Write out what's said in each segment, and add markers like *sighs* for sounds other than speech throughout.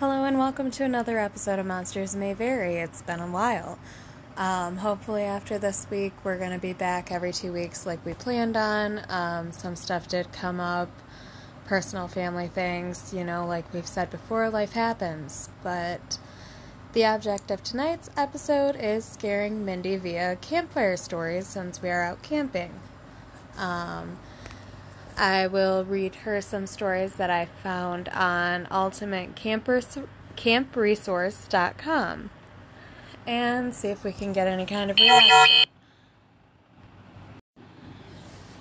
Hello and welcome to another episode of Monsters May Vary. It's been a while. Um, hopefully, after this week, we're going to be back every two weeks like we planned on. Um, some stuff did come up, personal family things, you know, like we've said before, life happens. But the object of tonight's episode is scaring Mindy via campfire stories since we are out camping. Um, I will read her some stories that I found on ultimatecampresource.com and see if we can get any kind of reaction.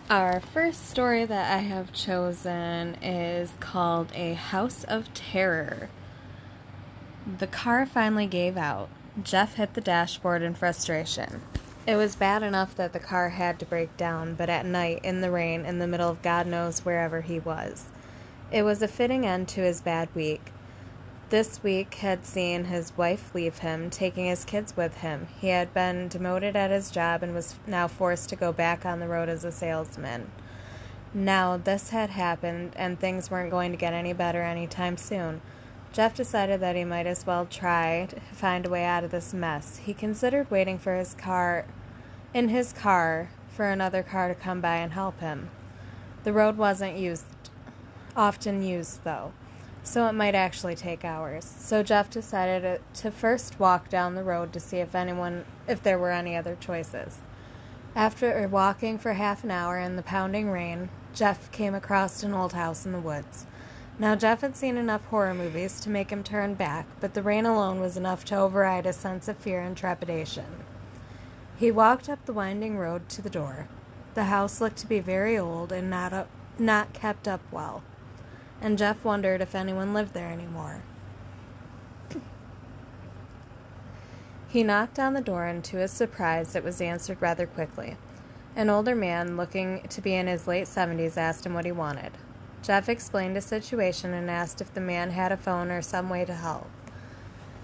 Our first story that I have chosen is called A House of Terror. The car finally gave out. Jeff hit the dashboard in frustration. It was bad enough that the car had to break down, but at night, in the rain, in the middle of God knows wherever he was. It was a fitting end to his bad week. This week had seen his wife leave him, taking his kids with him. He had been demoted at his job and was now forced to go back on the road as a salesman. Now, this had happened, and things weren't going to get any better anytime soon. Jeff decided that he might as well try to find a way out of this mess. He considered waiting for his car in his car for another car to come by and help him. The road wasn't used often used though, so it might actually take hours. So Jeff decided to first walk down the road to see if anyone if there were any other choices. After walking for half an hour in the pounding rain, Jeff came across an old house in the woods. Now, Jeff had seen enough horror movies to make him turn back, but the rain alone was enough to override his sense of fear and trepidation. He walked up the winding road to the door. The house looked to be very old and not, up, not kept up well, and Jeff wondered if anyone lived there anymore. He knocked on the door, and to his surprise, it was answered rather quickly. An older man, looking to be in his late seventies, asked him what he wanted. Jeff explained his situation and asked if the man had a phone or some way to help.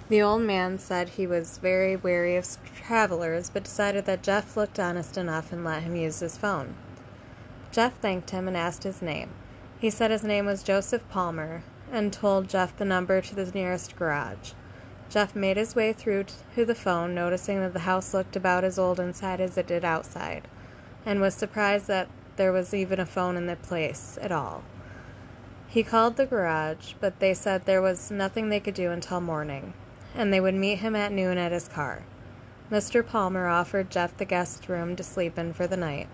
The old man said he was very wary of travelers, but decided that Jeff looked honest enough and let him use his phone. Jeff thanked him and asked his name. He said his name was Joseph Palmer and told Jeff the number to the nearest garage. Jeff made his way through to the phone, noticing that the house looked about as old inside as it did outside, and was surprised that there was even a phone in the place at all. He called the garage, but they said there was nothing they could do until morning and they would meet him at noon at his car. Mr. Palmer offered Jeff the guest room to sleep in for the night.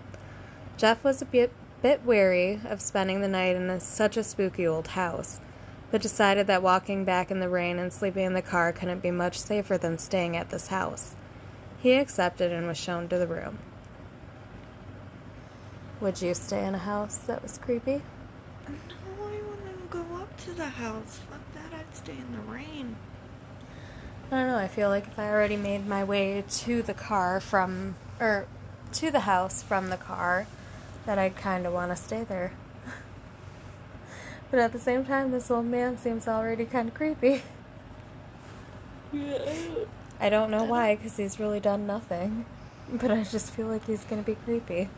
Jeff was a bit, bit wary of spending the night in a, such a spooky old house, but decided that walking back in the rain and sleeping in the car couldn't be much safer than staying at this house. He accepted and was shown to the room. Would you stay in a house that was creepy? No, I wouldn't go up to the house. Fuck that, I'd stay in the rain. I don't know. I feel like if I already made my way to the car from, or to the house from the car, that I'd kind of want to stay there. *laughs* but at the same time, this old man seems already kind of creepy. Yeah. I don't know why, because he's really done nothing. But I just feel like he's going to be creepy.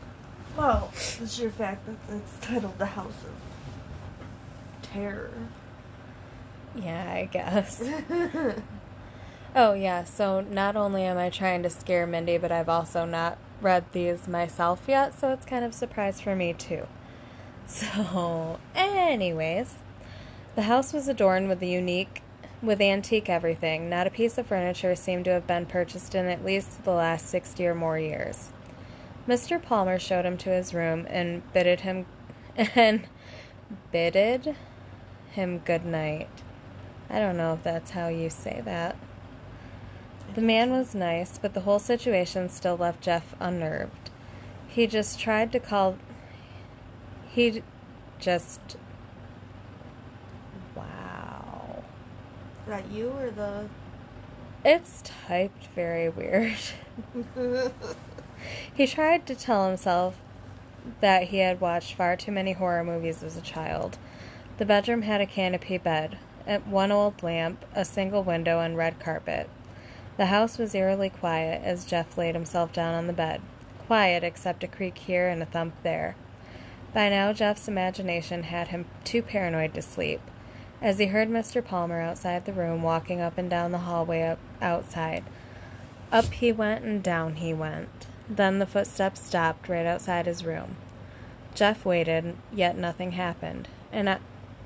Well, the sheer fact that it's titled The House of Terror. Yeah, I guess. *laughs* Oh, yeah. So not only am I trying to scare Mindy, but I've also not read these myself yet, so it's kind of a surprise for me, too. *laughs* So, anyways, the house was adorned with the unique, with antique everything. Not a piece of furniture seemed to have been purchased in at least the last 60 or more years. Mr. Palmer showed him to his room and bidded him *laughs* and bidded him good night. I don't know if that's how you say that. The man was nice, but the whole situation still left Jeff unnerved. He just tried to call. He just. Wow. Is that you or the. It's typed very weird. *laughs* he tried to tell himself that he had watched far too many horror movies as a child. The bedroom had a canopy bed, one old lamp, a single window, and red carpet. The house was eerily quiet as Jeff laid himself down on the bed. Quiet except a creak here and a thump there. By now, Jeff's imagination had him too paranoid to sleep. as he heard Mr. Palmer outside the room walking up and down the hallway up outside. Up he went and down he went. Then the footsteps stopped right outside his room. Jeff waited, yet nothing happened. And a,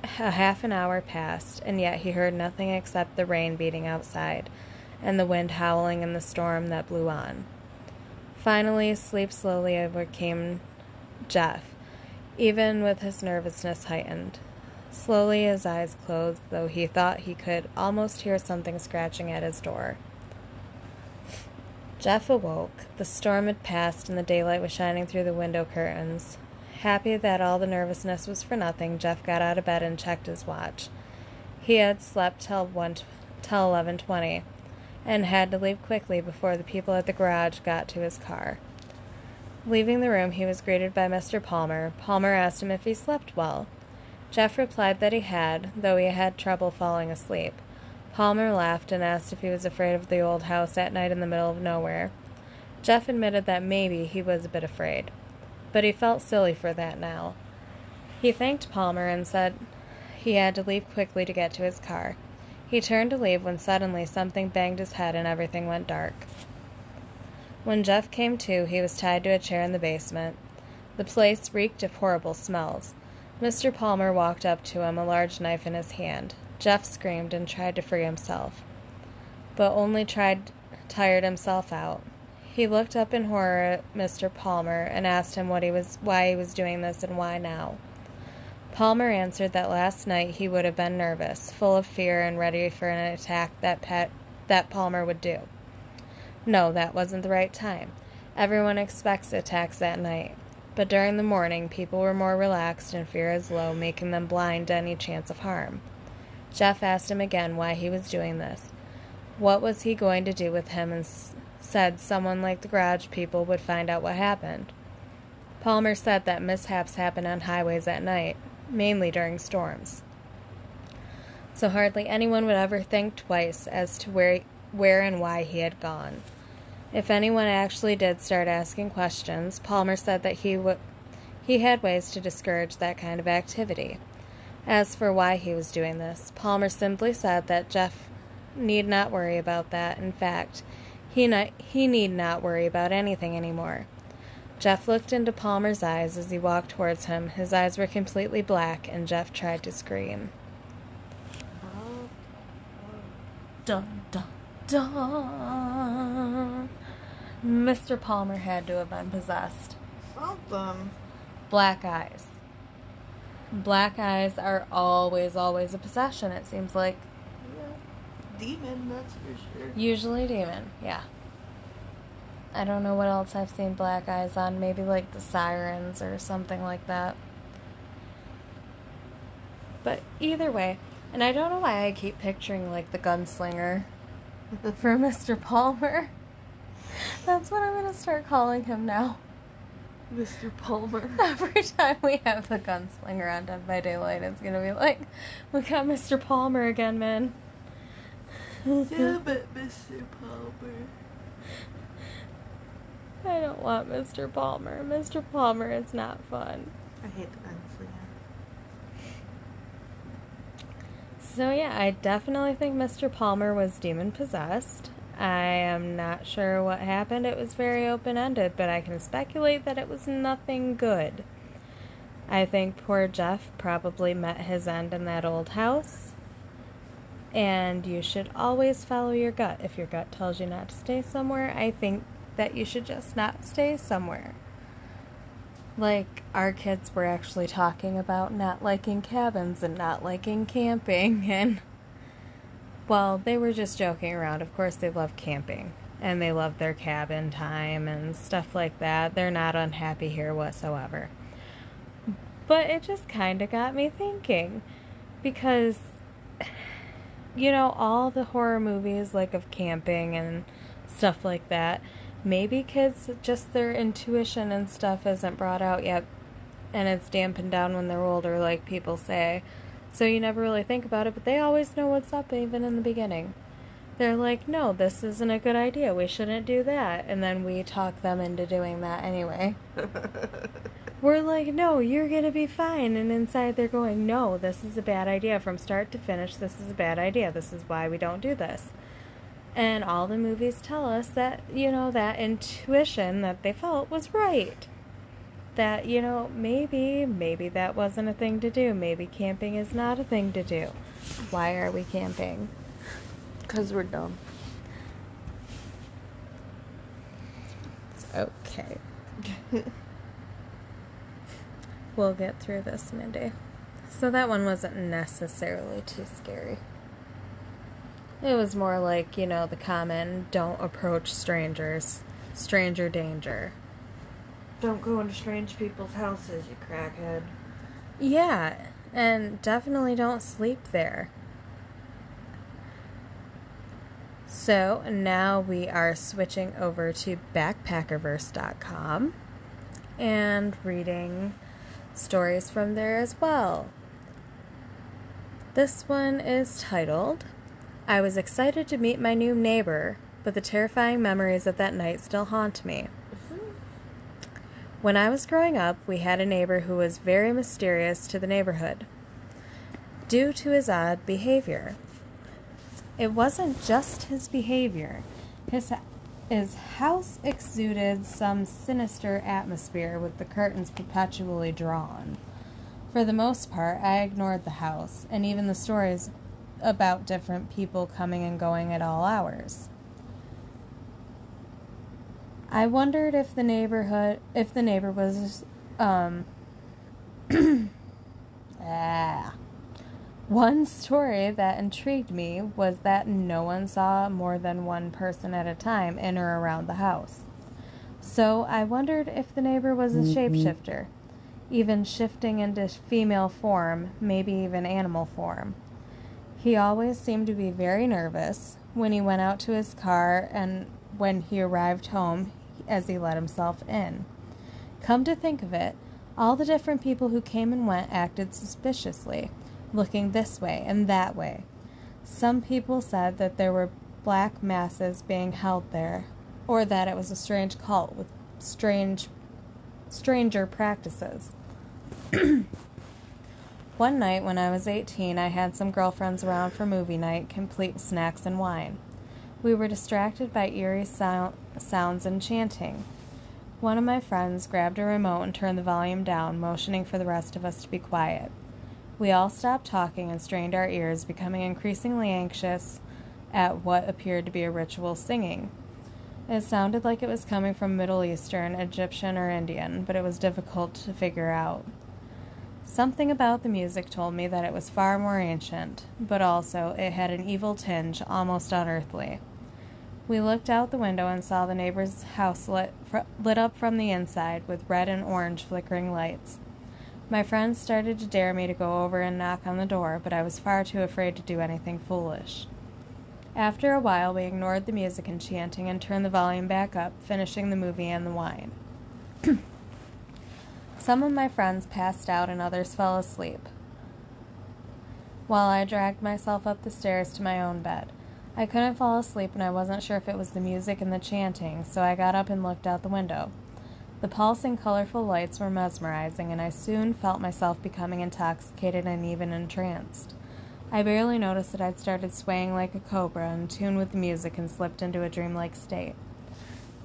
a half an hour passed, and yet he heard nothing except the rain beating outside and the wind howling in the storm that blew on. Finally, sleep slowly overcame Jeff, even with his nervousness heightened. Slowly his eyes closed, though he thought he could almost hear something scratching at his door. Jeff awoke. The storm had passed and the daylight was shining through the window curtains. Happy that all the nervousness was for nothing, Jeff got out of bed and checked his watch. He had slept till one till eleven twenty, and had to leave quickly before the people at the garage got to his car. Leaving the room, he was greeted by Mr. Palmer. Palmer asked him if he slept well. Jeff replied that he had, though he had trouble falling asleep. Palmer laughed and asked if he was afraid of the old house at night in the middle of nowhere. Jeff admitted that maybe he was a bit afraid, but he felt silly for that now. He thanked Palmer and said he had to leave quickly to get to his car. He turned to leave when suddenly something banged his head and everything went dark. When Jeff came to, he was tied to a chair in the basement. The place reeked of horrible smells. Mr. Palmer walked up to him, a large knife in his hand. Jeff screamed and tried to free himself, but only tried tired himself out. He looked up in horror at Mr. Palmer and asked him what he was why he was doing this and why now. Palmer answered that last night he would have been nervous, full of fear and ready for an attack that Pet, that Palmer would do. No, that wasn't the right time. Everyone expects attacks at night. But during the morning, people were more relaxed and fear is low, making them blind to any chance of harm. Jeff asked him again why he was doing this. What was he going to do with him and s- said someone like the garage people would find out what happened. Palmer said that mishaps happen on highways at night, mainly during storms. So hardly anyone would ever think twice as to where where and why he had gone. If anyone actually did start asking questions, Palmer said that he would he had ways to discourage that kind of activity. As for why he was doing this, Palmer simply said that Jeff need not worry about that. In fact, he, not, he need not worry about anything anymore. Jeff looked into Palmer's eyes as he walked towards him. His eyes were completely black, and Jeff tried to scream. Dun, dun, dun. Mr. Palmer had to have been possessed. Something. Black eyes. Black eyes are always, always a possession, it seems like. Yeah. Demon, that's for sure. Usually demon, yeah. I don't know what else I've seen black eyes on. Maybe like the sirens or something like that. But either way, and I don't know why I keep picturing like the gunslinger *laughs* for Mr. Palmer. *laughs* That's what I'm gonna start calling him now. Mr. Palmer. *laughs* Every time we have the gunslinger on Dead by Daylight, it's gonna be like, we got Mr. Palmer again, man. yeah, but Mr. Palmer. I don't want Mr. Palmer. Mr. Palmer is not fun. I hate the gunslinger. So, yeah, I definitely think Mr. Palmer was demon possessed. I am not sure what happened. It was very open ended, but I can speculate that it was nothing good. I think poor Jeff probably met his end in that old house. And you should always follow your gut. If your gut tells you not to stay somewhere, I think that you should just not stay somewhere. Like, our kids were actually talking about not liking cabins and not liking camping, *laughs* and well, they were just joking around. Of course, they love camping and they love their cabin time and stuff like that. They're not unhappy here whatsoever. But it just kind of got me thinking because, *sighs* you know, all the horror movies, like of camping and stuff like that, maybe kids just their intuition and stuff isn't brought out yet and it's dampened down when they're older, like people say. So you never really think about it, but they always know what's up, even in the beginning. They're like, no, this isn't a good idea. We shouldn't do that. And then we talk them into doing that anyway. *laughs* We're like, no, you're going to be fine. And inside they're going, no, this is a bad idea. From start to finish, this is a bad idea. This is why we don't do this. And all the movies tell us that, you know, that intuition that they felt was right. That, you know, maybe, maybe that wasn't a thing to do. Maybe camping is not a thing to do. Why are we camping? Because we're dumb. It's okay. we'll get through this, Mindy. So that one wasn't necessarily too scary. It was more like, you know, the common don't approach strangers, stranger danger. Don't go into strange people's houses, you crackhead. Yeah, and definitely don't sleep there. So now we are switching over to backpackerverse.com and reading stories from there as well. This one is titled I was excited to meet my new neighbor, but the terrifying memories of that night still haunt me. When I was growing up, we had a neighbor who was very mysterious to the neighborhood due to his odd behavior. It wasn't just his behavior. His his house exuded some sinister atmosphere with the curtains perpetually drawn. For the most part, I ignored the house and even the stories about different people coming and going at all hours. I wondered if the neighborhood if the neighbor was um *clears throat* ah one story that intrigued me was that no one saw more than one person at a time in or around the house. So I wondered if the neighbor was a shapeshifter, even shifting into female form, maybe even animal form. He always seemed to be very nervous when he went out to his car and when he arrived home as he let himself in. Come to think of it, all the different people who came and went acted suspiciously looking this way and that way. Some people said that there were black masses being held there, or that it was a strange cult with strange stranger practices. *clears throat* One night when I was 18, I had some girlfriends around for movie night, complete with snacks and wine. We were distracted by eerie sound, sounds and chanting. One of my friends grabbed a remote and turned the volume down, motioning for the rest of us to be quiet. We all stopped talking and strained our ears, becoming increasingly anxious at what appeared to be a ritual singing. It sounded like it was coming from Middle Eastern, Egyptian, or Indian, but it was difficult to figure out. Something about the music told me that it was far more ancient, but also it had an evil tinge, almost unearthly. We looked out the window and saw the neighbor's house lit, lit up from the inside with red and orange flickering lights. My friends started to dare me to go over and knock on the door, but I was far too afraid to do anything foolish. After a while, we ignored the music and chanting and turned the volume back up, finishing the movie and the wine. *clears throat* Some of my friends passed out and others fell asleep, while I dragged myself up the stairs to my own bed. I couldn't fall asleep and I wasn't sure if it was the music and the chanting, so I got up and looked out the window. The pulsing, colorful lights were mesmerizing, and I soon felt myself becoming intoxicated and even entranced. I barely noticed that I'd started swaying like a cobra in tune with the music and slipped into a dreamlike state.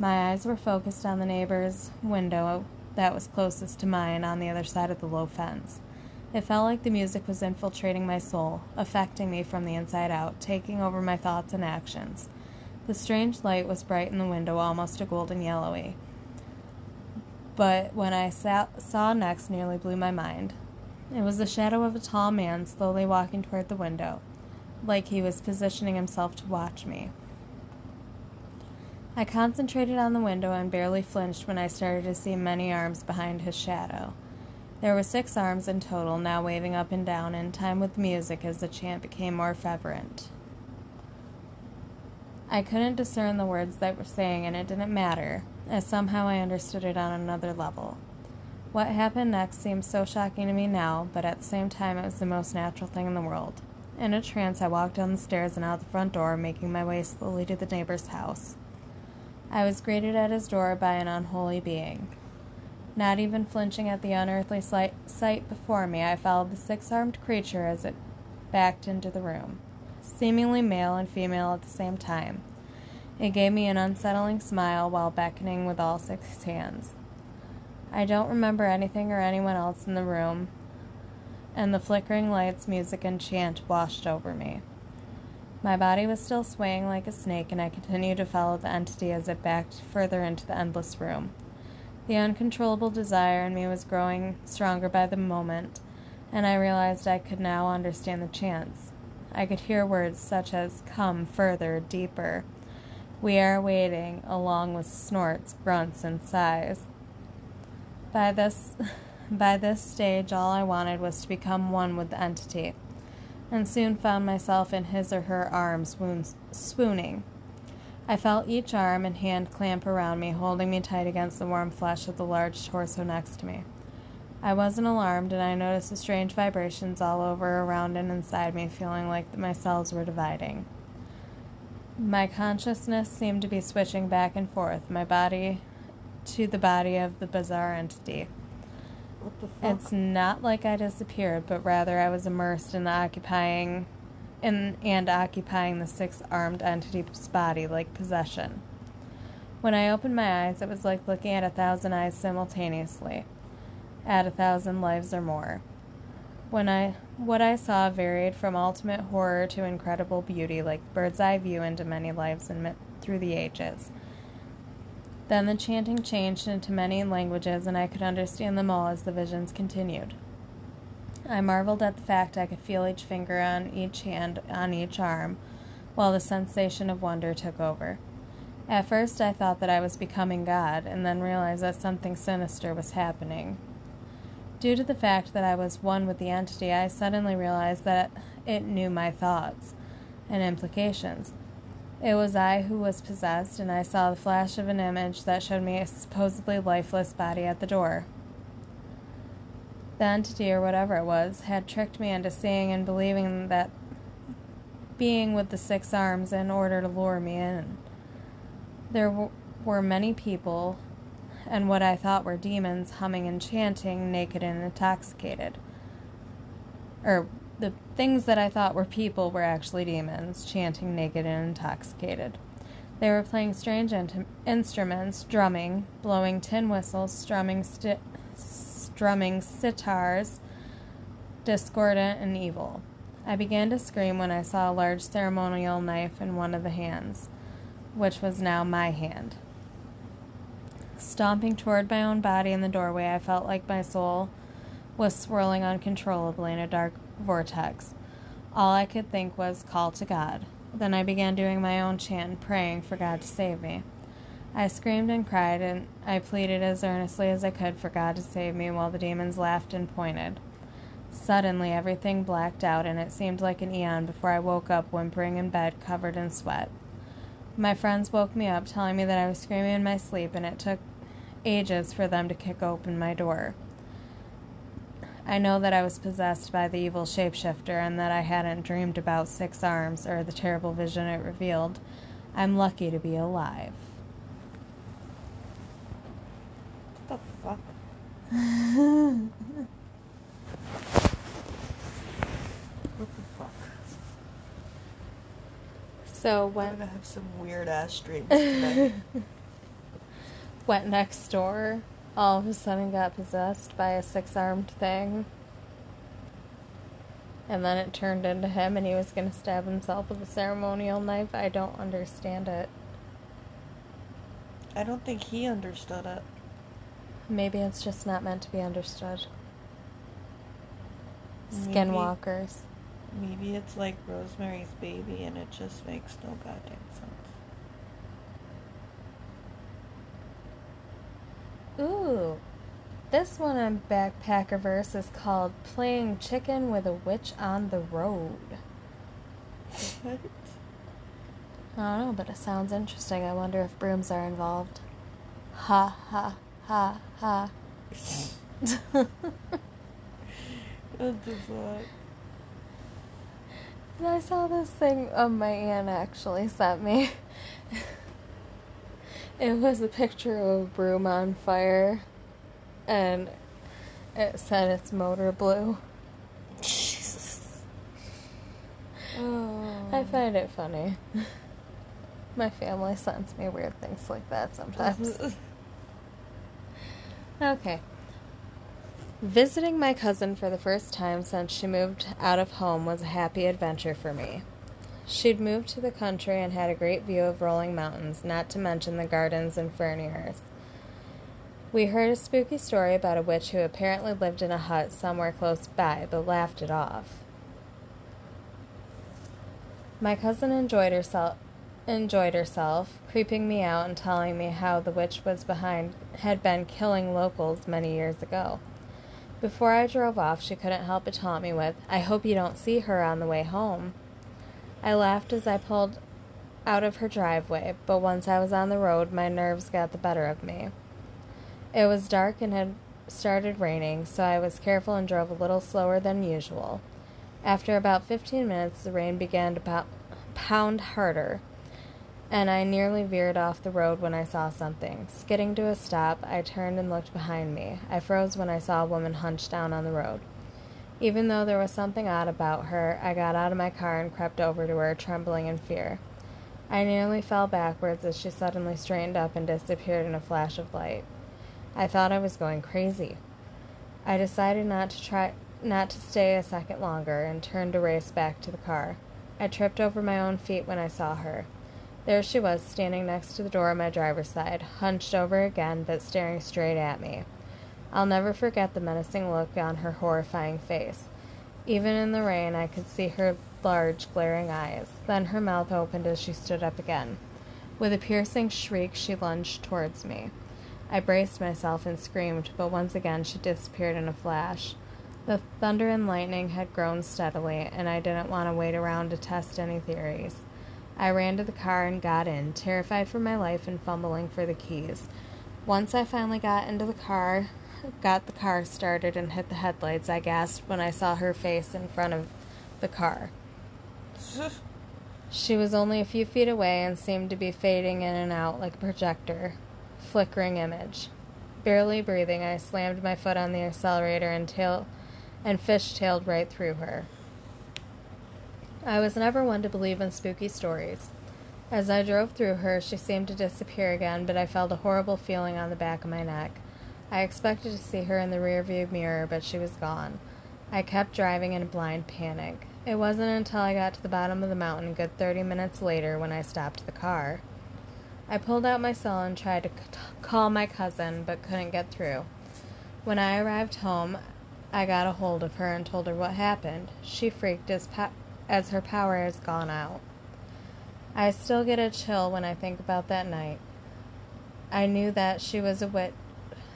My eyes were focused on the neighbor's window that was closest to mine on the other side of the low fence. It felt like the music was infiltrating my soul, affecting me from the inside out, taking over my thoughts and actions. The strange light was bright in the window, almost a golden yellowy but when I saw next nearly blew my mind. It was the shadow of a tall man slowly walking toward the window, like he was positioning himself to watch me. I concentrated on the window and barely flinched when I started to see many arms behind his shadow. There were six arms in total, now waving up and down in time with music as the chant became more fervent. I couldn't discern the words they were saying, and it didn't matter as somehow I understood it on another level. What happened next seemed so shocking to me now, but at the same time, it was the most natural thing in the world. In a trance, I walked down the stairs and out the front door, making my way slowly to the neighbor's house. I was greeted at his door by an unholy being. Not even flinching at the unearthly sight before me, I followed the six armed creature as it backed into the room, seemingly male and female at the same time. It gave me an unsettling smile while beckoning with all six hands. I don't remember anything or anyone else in the room, and the flickering lights, music, and chant washed over me. My body was still swaying like a snake, and I continued to follow the entity as it backed further into the endless room. The uncontrollable desire in me was growing stronger by the moment, and I realized I could now understand the chants. I could hear words such as come further, deeper. We are waiting, along with snorts, grunts, and sighs. By this *laughs* by this stage all I wanted was to become one with the entity, and soon found myself in his or her arms swooning. I felt each arm and hand clamp around me, holding me tight against the warm flesh of the large torso next to me. I wasn't alarmed, and I noticed the strange vibrations all over, around, and inside me, feeling like my cells were dividing. My consciousness seemed to be switching back and forth, my body to the body of the bizarre entity. It's not like I disappeared, but rather I was immersed in the occupying in, and occupying the six armed entity's body like possession. When I opened my eyes, it was like looking at a thousand eyes simultaneously, at a thousand lives or more. When I what I saw varied from ultimate horror to incredible beauty, like bird's eye view into many lives and through the ages. Then the chanting changed into many languages, and I could understand them all as the visions continued. I marveled at the fact I could feel each finger on each hand, on each arm, while the sensation of wonder took over. At first, I thought that I was becoming God, and then realized that something sinister was happening. Due to the fact that I was one with the entity, I suddenly realized that it knew my thoughts and implications. It was I who was possessed, and I saw the flash of an image that showed me a supposedly lifeless body at the door. The entity, or whatever it was, had tricked me into seeing and believing that being with the six arms in order to lure me in. There w- were many people, and what I thought were demons, humming and chanting, naked and intoxicated. Or the things that I thought were people were actually demons, chanting naked and intoxicated. They were playing strange in- instruments, drumming, blowing tin whistles, strumming, sti- strumming sitars, discordant and evil. I began to scream when I saw a large ceremonial knife in one of the hands, which was now my hand. Stomping toward my own body in the doorway, I felt like my soul was swirling uncontrollably in a dark vortex. All I could think was call to God. Then I began doing my own chant, praying for God to save me. I screamed and cried, and I pleaded as earnestly as I could for God to save me while the demons laughed and pointed. Suddenly, everything blacked out, and it seemed like an eon before I woke up whimpering in bed, covered in sweat. My friends woke me up, telling me that I was screaming in my sleep, and it took ages for them to kick open my door. I know that I was possessed by the evil shapeshifter and that I hadn't dreamed about six arms or the terrible vision it revealed. I'm lucky to be alive. What the fuck? what the fuck? So what? I'm gonna have some weird ass dreams tonight. *laughs* went next door all of a sudden got possessed by a six armed thing. And then it turned into him and he was going to stab himself with a ceremonial knife. I don't understand it. I don't think he understood it. Maybe it's just not meant to be understood. Maybe- Skinwalkers. Maybe it's like Rosemary's Baby and it just makes no goddamn sense. Ooh. This one on Backpackerverse is called Playing Chicken with a Witch on the Road. What? I don't know, but it sounds interesting. I wonder if brooms are involved. Ha ha ha ha. What the fuck? I saw this thing um, my aunt actually sent me. *laughs* it was a picture of a broom on fire, and it said it's motor blue. Jesus. Oh. I find it funny. *laughs* My family sends me weird things like that sometimes. *laughs* okay. Visiting my cousin for the first time since she moved out of home was a happy adventure for me. She'd moved to the country and had a great view of rolling mountains, not to mention the gardens and ferneries. We heard a spooky story about a witch who apparently lived in a hut somewhere close by, but laughed it off. My cousin enjoyed herself enjoyed herself, creeping me out and telling me how the witch was behind had been killing locals many years ago. Before I drove off, she couldn't help but taunt me with, I hope you don't see her on the way home. I laughed as I pulled out of her driveway, but once I was on the road, my nerves got the better of me. It was dark and had started raining, so I was careful and drove a little slower than usual. After about 15 minutes, the rain began to pound harder and I nearly veered off the road when I saw something. Skidding to a stop, I turned and looked behind me. I froze when I saw a woman hunched down on the road. Even though there was something odd about her, I got out of my car and crept over to her, trembling in fear. I nearly fell backwards as she suddenly straightened up and disappeared in a flash of light. I thought I was going crazy. I decided not to try not to stay a second longer and turned to race back to the car. I tripped over my own feet when I saw her. There she was, standing next to the door on my driver's side, hunched over again, but staring straight at me. I'll never forget the menacing look on her horrifying face. Even in the rain, I could see her large, glaring eyes. Then her mouth opened as she stood up again. With a piercing shriek, she lunged towards me. I braced myself and screamed, but once again she disappeared in a flash. The thunder and lightning had grown steadily, and I didn't want to wait around to test any theories. I ran to the car and got in, terrified for my life and fumbling for the keys. Once I finally got into the car, got the car started, and hit the headlights, I gasped when I saw her face in front of the car. *laughs* She was only a few feet away and seemed to be fading in and out like a projector, flickering image. Barely breathing, I slammed my foot on the accelerator and tail and fish-tailed right through her. I was never one to believe in spooky stories. As I drove through her, she seemed to disappear again, but I felt a horrible feeling on the back of my neck. I expected to see her in the rearview mirror, but she was gone. I kept driving in a blind panic. It wasn't until I got to the bottom of the mountain, a good 30 minutes later, when I stopped the car. I pulled out my cell and tried to call my cousin, but couldn't get through. When I arrived home, I got a hold of her and told her what happened. She freaked as pa- as her power has gone out. I still get a chill when I think about that night. I knew that she was a witch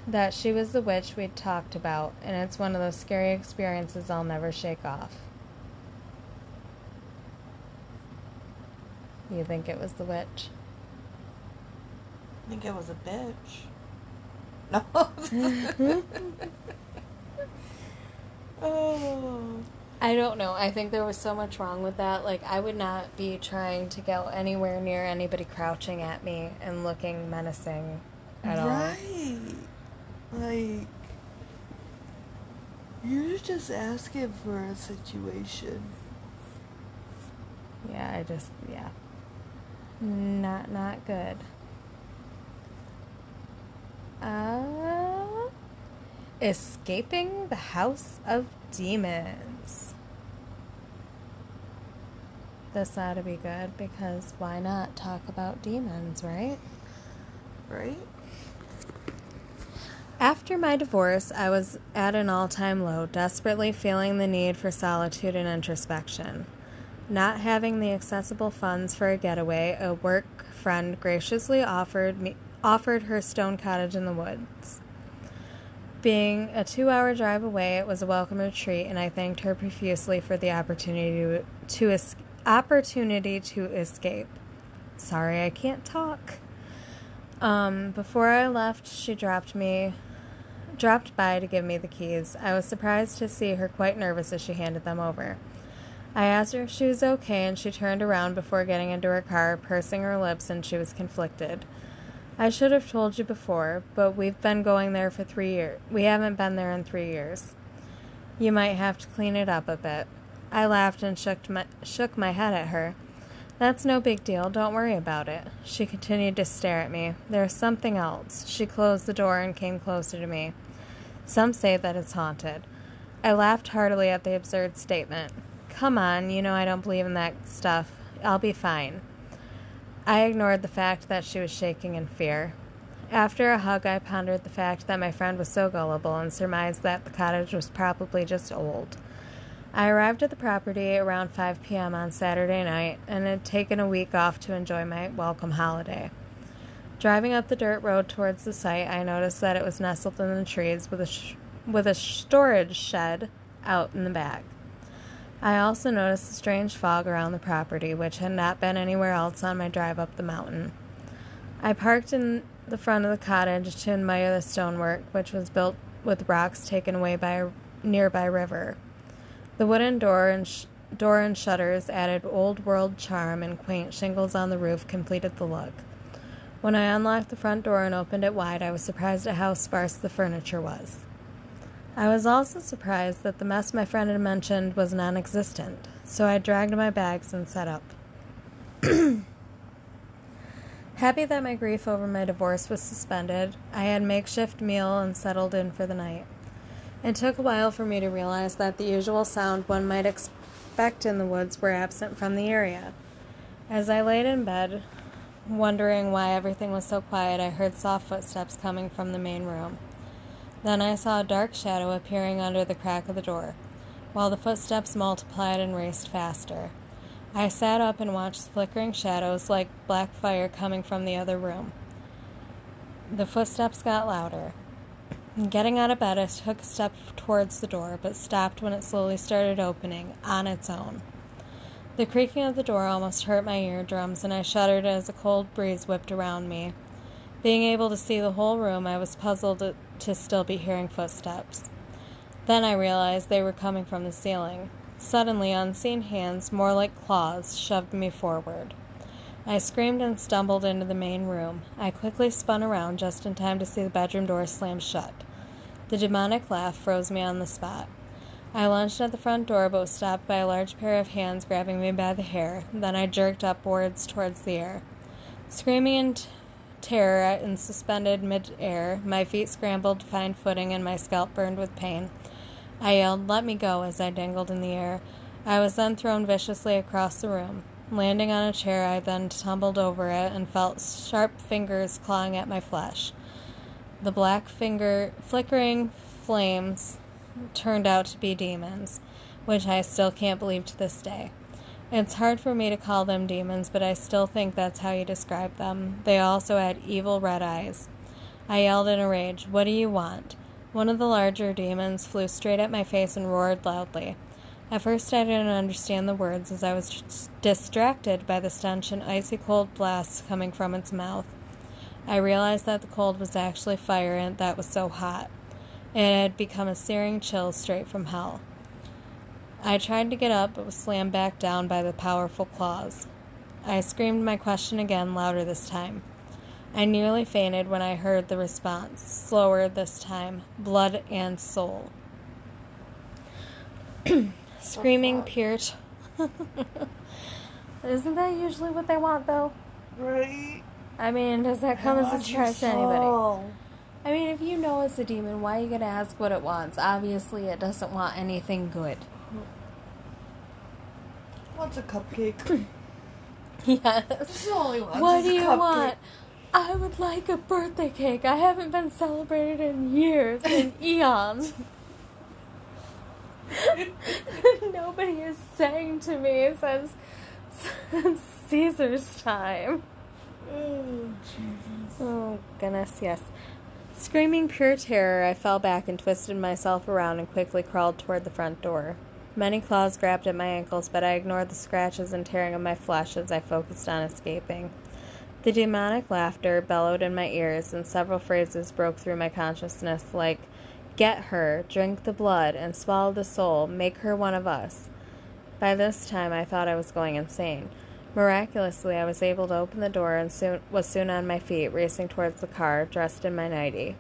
that she was the witch we'd talked about, and it's one of those scary experiences I'll never shake off. You think it was the witch? I think it was a bitch. *laughs* No. *laughs* oh. I don't know. I think there was so much wrong with that. Like, I would not be trying to go anywhere near anybody crouching at me and looking menacing at all. Right. Like, you're just asking for a situation. Yeah, I just, yeah. Not, not good. Uh, escaping the House of Demons this ought to be good because why not talk about demons, right? Right? After my divorce, I was at an all time low, desperately feeling the need for solitude and introspection. Not having the accessible funds for a getaway, a work friend graciously offered me offered her stone cottage in the woods. Being a two hour drive away, it was a welcome retreat, and I thanked her profusely for the opportunity to, to escape opportunity to escape. Sorry, I can't talk. Um, before I left, she dropped me, dropped by to give me the keys. I was surprised to see her quite nervous as she handed them over. I asked her if she was okay, and she turned around before getting into her car, pursing her lips, and she was conflicted. I should have told you before, but we've been going there for three years. We haven't been there in three years. You might have to clean it up a bit. I laughed and shook my, shook my head at her. That's no big deal. Don't worry about it. She continued to stare at me. There's something else. She closed the door and came closer to me. Some say that it's haunted. I laughed heartily at the absurd statement. Come on, you know I don't believe in that stuff. I'll be fine. I ignored the fact that she was shaking in fear. After a hug, I pondered the fact that my friend was so gullible and surmised that the cottage was probably just old. I arrived at the property around 5 p.m. on Saturday night and had taken a week off to enjoy my welcome holiday. Driving up the dirt road towards the site, I noticed that it was nestled in the trees with a, sh- with a storage shed out in the back. I also noticed a strange fog around the property, which had not been anywhere else on my drive up the mountain. I parked in the front of the cottage to admire the stonework, which was built with rocks taken away by a nearby river. The wooden door and sh- door and shutters added old world charm, and quaint shingles on the roof completed the look. When I unlocked the front door and opened it wide, I was surprised at how sparse the furniture was. I was also surprised that the mess my friend had mentioned was non existent, so I dragged my bags and set up. *clears throat* Happy that my grief over my divorce was suspended, I had makeshift meal and settled in for the night. It took a while for me to realize that the usual sound one might expect in the woods were absent from the area. As I laid in bed, wondering why everything was so quiet, I heard soft footsteps coming from the main room. Then I saw a dark shadow appearing under the crack of the door, while the footsteps multiplied and raced faster. I sat up and watched flickering shadows like black fire coming from the other room. The footsteps got louder. Getting out of bed, I took a step towards the door, but stopped when it slowly started opening on its own. The creaking of the door almost hurt my eardrums, and I shuddered as a cold breeze whipped around me. Being able to see the whole room, I was puzzled to still be hearing footsteps. Then I realized they were coming from the ceiling. Suddenly, unseen hands, more like claws, shoved me forward. I screamed and stumbled into the main room. I quickly spun around just in time to see the bedroom door slam shut. The demonic laugh froze me on the spot. I lunged at the front door but was stopped by a large pair of hands grabbing me by the hair. Then I jerked upwards towards the air. Screaming in t- terror and suspended mid-air, my feet scrambled to find footing and my scalp burned with pain. I yelled, Let me go, as I dangled in the air. I was then thrown viciously across the room. Landing on a chair, I then tumbled over it and felt sharp fingers clawing at my flesh. The black finger flickering flames turned out to be demons, which I still can't believe to this day. It's hard for me to call them demons, but I still think that's how you describe them. They also had evil red eyes. I yelled in a rage, What do you want? One of the larger demons flew straight at my face and roared loudly. At first, I didn't understand the words as I was distracted by the stench and icy cold blasts coming from its mouth. I realized that the cold was actually fire and that was so hot. It had become a searing chill straight from hell. I tried to get up, but was slammed back down by the powerful claws. I screamed my question again, louder this time. I nearly fainted when I heard the response, slower this time blood and soul. *clears throat* Screaming pure. T- *laughs* Isn't that usually what they want, though? Right? I mean, does that come as a surprise to anybody? I mean, if you know it's a demon, why are you gonna ask what it wants? Obviously, it doesn't want anything good. What's a cupcake? *clears throat* yes. This is all he wants. What do you cupcake. want? I would like a birthday cake. I haven't been celebrated in years, in *laughs* eons. *laughs* Nobody is saying to me since, since Caesar's time. Oh, Jesus. Oh, goodness, yes. Screaming pure terror, I fell back and twisted myself around and quickly crawled toward the front door. Many claws grabbed at my ankles, but I ignored the scratches and tearing of my flesh as I focused on escaping. The demonic laughter bellowed in my ears, and several phrases broke through my consciousness, like, Get her, drink the blood, and swallow the soul, make her one of us. By this time, I thought I was going insane. Miraculously, I was able to open the door and soon was soon on my feet, racing towards the car, dressed in my nightie.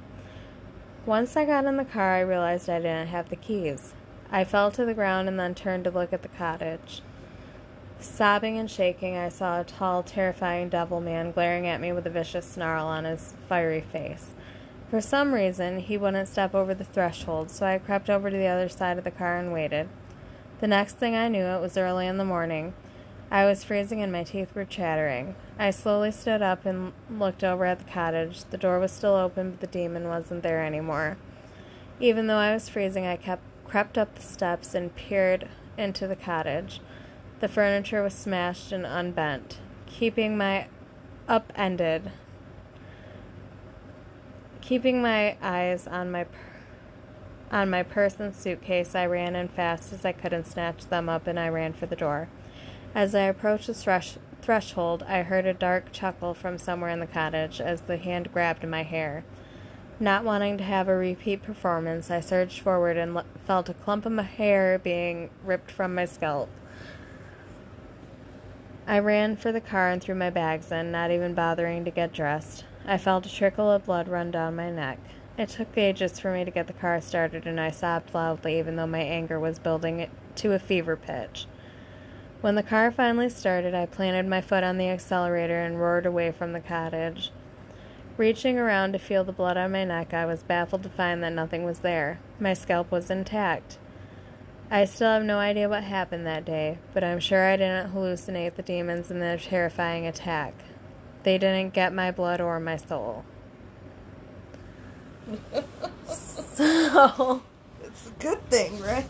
Once I got in the car, I realized I didn't have the keys. I fell to the ground and then turned to look at the cottage. Sobbing and shaking, I saw a tall, terrifying devil man glaring at me with a vicious snarl on his fiery face. For some reason, he wouldn't step over the threshold, so I crept over to the other side of the car and waited. The next thing I knew, it was early in the morning. I was freezing and my teeth were chattering. I slowly stood up and looked over at the cottage. The door was still open, but the demon wasn't there anymore. Even though I was freezing, I kept crept up the steps and peered into the cottage. The furniture was smashed and unbent, keeping my upended keeping my eyes on my on my purse and suitcase. I ran in fast as I could and snatched them up and I ran for the door. As I approached the thresh- threshold, I heard a dark chuckle from somewhere in the cottage as the hand grabbed my hair. Not wanting to have a repeat performance, I surged forward and felt a clump of my hair being ripped from my scalp. I ran for the car and threw my bags in, not even bothering to get dressed. I felt a trickle of blood run down my neck. It took ages for me to get the car started, and I sobbed loudly, even though my anger was building to a fever pitch. When the car finally started, I planted my foot on the accelerator and roared away from the cottage. Reaching around to feel the blood on my neck, I was baffled to find that nothing was there. My scalp was intact. I still have no idea what happened that day, but I'm sure I didn't hallucinate the demons in their terrifying attack. They didn't get my blood or my soul. *laughs* so, It's a good thing, right?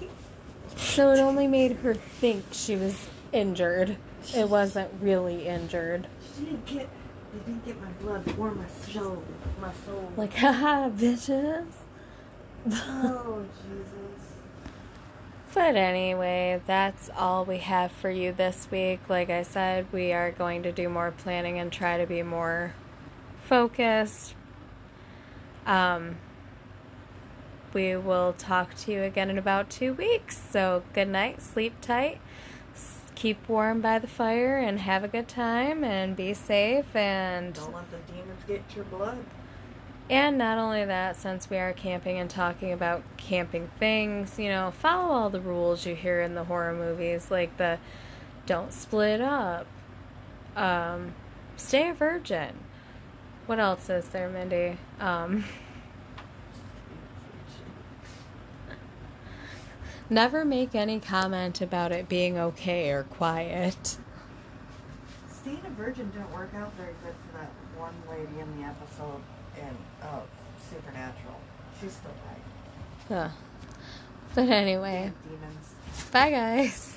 so it only made her think she was injured. It wasn't really injured. She didn't get. They didn't get my blood or my soul. My soul. Like, *laughs* haha, bitches. oh *laughs* Jesus. But anyway, that's all we have for you this week. Like I said, we are going to do more planning and try to be more focused. Um, we will talk to you again in about two weeks. So, good night, sleep tight, keep warm by the fire, and have a good time, and be safe. And Don't let the demons get your blood. and not only that, since we are camping and talking about camping things, you know, follow all the rules you hear in the horror movies, like the don't split up, um, stay a virgin. What else is there, Mindy? Um, *laughs* never make any comment about it being okay or quiet. Staying a virgin didn't work out very good for that one lady in the episode in uh, Supernatural. She still died. Ugh. But anyway, Demons. bye guys.